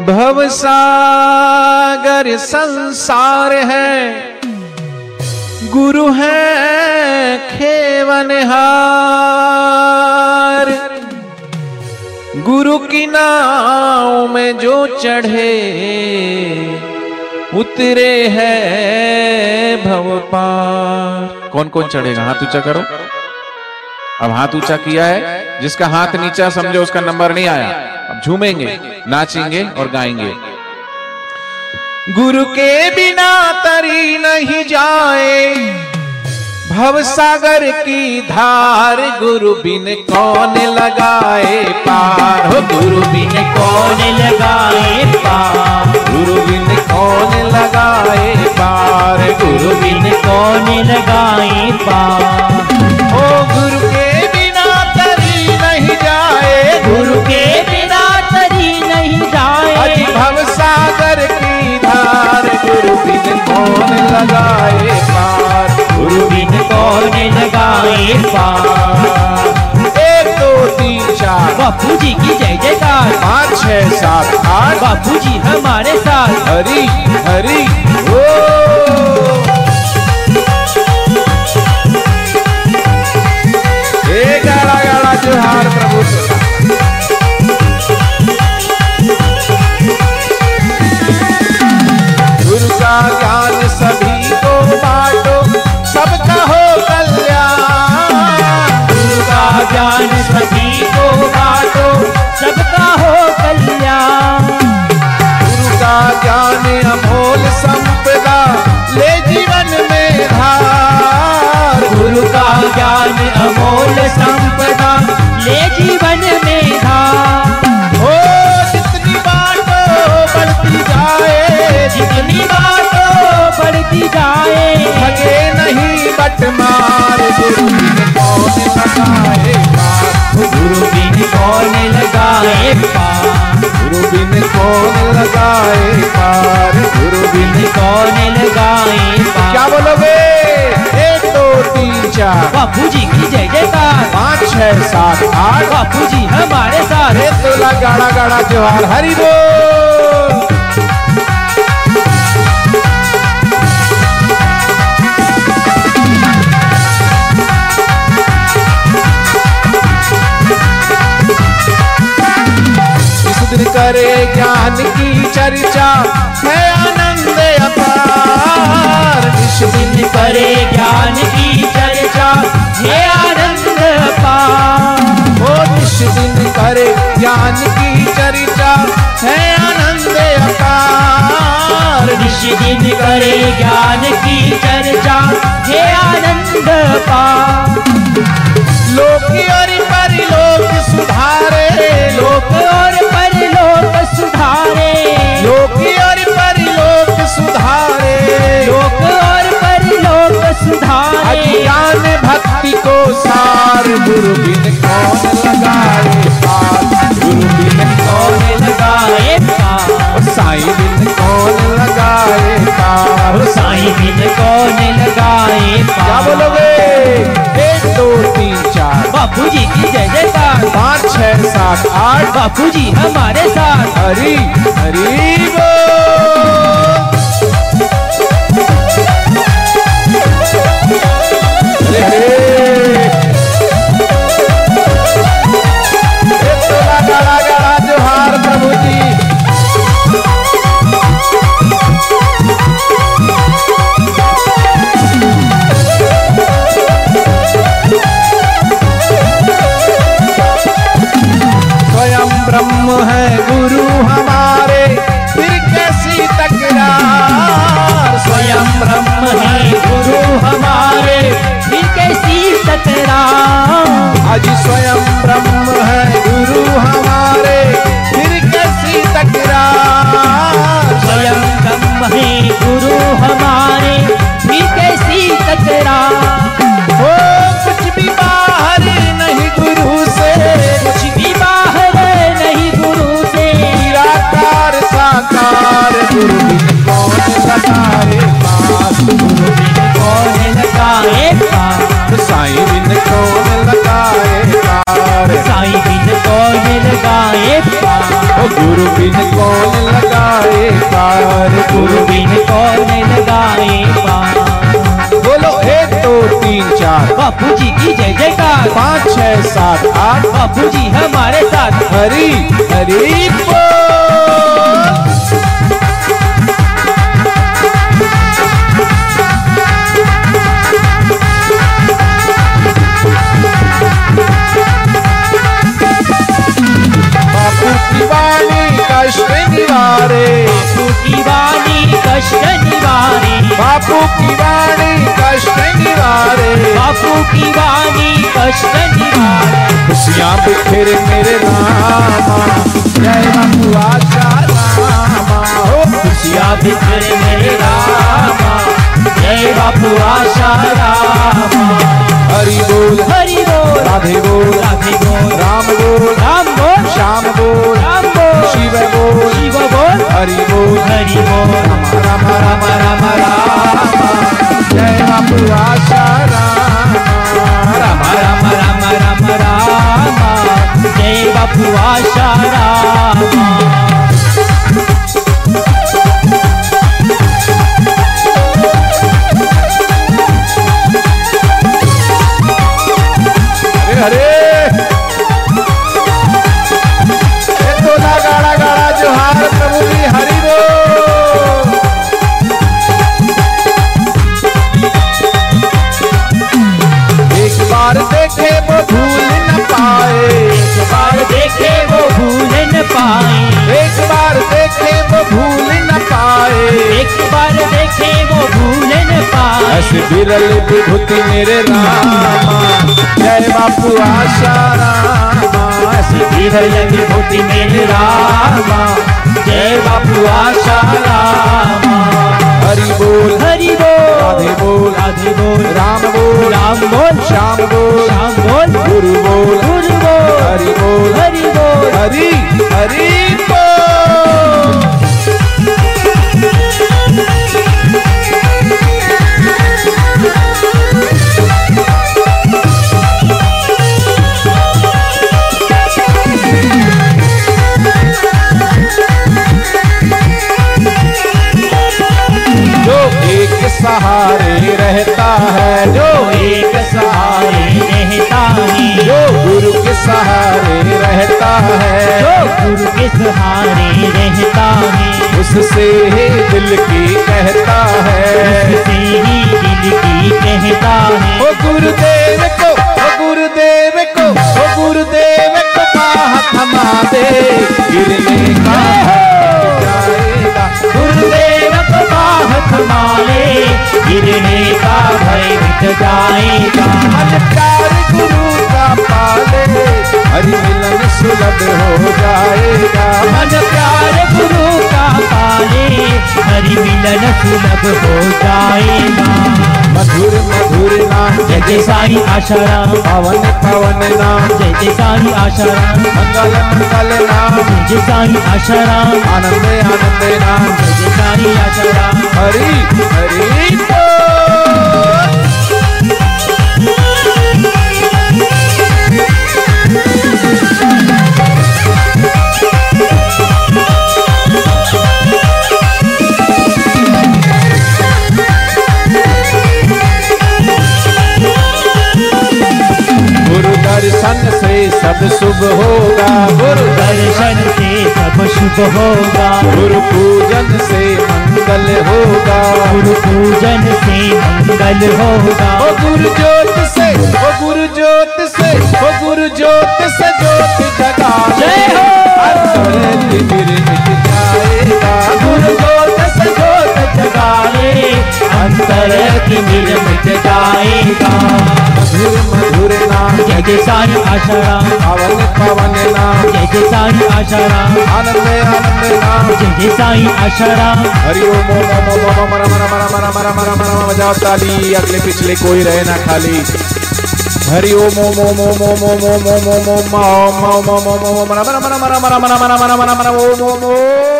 भवसागर संसार है। गुरु है खेवनहार गुरु की नाव में जो चढ़े, उतरे है भव पार। कौन कौन चढ़ेगा? हाथ ऊँचा करो। अब हाथ ऊँचा किया है। जिसका हाथ नीचा, समझो उसका नंबर नहीं आया। अब झूमेंगे नाचेंगे और गाएँगे। गुरु के बिना तरी नहीं जाए भव सागर की धार गुरु बिन कौन लगाए पार? हो गुरु बिन कौन लगाए पार? गुरु बिन कौन लगाए पार? गुरु बिन कौन लगाए पार? ओ गुरु बापू जी की जय जयकार। पाँच छह सात आठ। बापू जी हमारे साथ। हरी हरी ओ। जोहार प्रभु। गुरु का ज्ञान सभी को बांटो सबका हो कल्याण। गुरु का ज्ञान ज्ञान अमोल संपदा बिन कौन लगाए क्या बोलोगे? एक दो तीन चार। बापू जी की जय जयकार। पाँच छह सात आठ। बापू जी हमारे साथ। तोला गाड़ा गाड़ा त्योहार। हरी बोल। करे ज्ञान की चर्चा है आनंद अपार। दिन करे ज्ञान की चर्चा है आनंद पार ओ दिन करे ज्ञान की चर्चा है आनंद अपार। दिन करे ज्ञान की चर्चा है आनंद पार लोक और परलोक सुधारे, लोक और लोक और परलोक सुधारे। लोक और परलोक सुधारे। बापू जी की जय जयकार पाँच छह सात आठ। बापू जी हमारे साथ। हरी हरी बोल। आज स्वयं कौन लगाए साईं बिन कौन लगाए गुरु बिन कौन गुरु बिन कौन लगाए पार बोलो एक दो तीन चार। बापू जी की जय जयकार। पाँच छह सात आठ। बापू जी हमारे साथ। हरी हरी बोल। की वाणी कष्ट निवारे। बापू की वाणी कष्ट निवारे। खुशियाँ बिखेरे मेरे रामा। जय बापू आशा रामा। हो खुशियाँ बिखरे मेरे रामा। जय बापू आशा रामा। हरि बोल हरि बोल राधे बोल। हरि बोल हरि बोल राम राम राम राम। जय बापू, आशा, राम। राम राम राम राम राम। जय बापू, आशा। वो भूल न पाए। एक बार देखे वो भूल न पाए एक बार देखे वो भूल न पाए एक बार देखे वो भूल न पाए ऐसे विरल विभूति मेरे रामा। जय बापू आशा रामा। विरल विभूति मेरे रामा। जय बापू आशा रामा। हरि बोल। हरि बोल। राधे बोल। राधे बोल। राम बोल। राम बोल। श्याम बोल। श्याम गुरु बोल गुरु बोल हरि बोल हरि बोल। हरि हरि सहारे सहारे रहता है। जो गुरु के सहारे रहता है। उससे ही दिल की कहता है। उससे ही दिल की कहता है। ओ गुरुदेव को ओ गुरुदेव को ओ गुरुदेव को बाह थमा दे। गिरने का है जाएगा। गुरुदेव को बाह थमाले गिरने का भय मिट जाएगा। प्यार गुरु का पाले हरि मिलन सुलभ हो जाएगा। मन प्यार गुरु का पाले हरि मिलन सुलभ हो जाएगा। मधुर मधुर नाम। जय जय साई आशाराम पवन पवन नाम। जय जय साई आशाराम मंगल मंगल नाम। जय जय साई आशाराम आनंद आनंद नाम। जय जय साई आशाराम हरि हरि। दर्शन से सब शुभ होगा। गुरु दर्शन से सब शुभ होगा। गुरु पूजन से मंगल होगा। गुरु पूजन से मंगल होगा। ओ गुरु ज्योत से, ओ गुरु ज्योत से, ओ गुरु ज्योत से ज्योत जगा। जय हो। जाएगा। गुरु ज्योत से ज्योत जगाए। अंतर तिमिर मिट जाएगा। मधुर मधुर नाम जय जय साई आशाराम पवन पवन नाम जय जय साई आशाराम आनंद आनंद नाम जय जय साई आशाराम हरि ओम ओम ओम ओम ओम मरा मरा मरा मरा मरा मरा मरा बजाओ ताली अगले पिछले कोई रहे ना खाली हरि ओम ओम ओम ओम ओम ओम ओम ओम ओम ओम ओम ओम ओम ओम ओम मरा ओम ओम ओम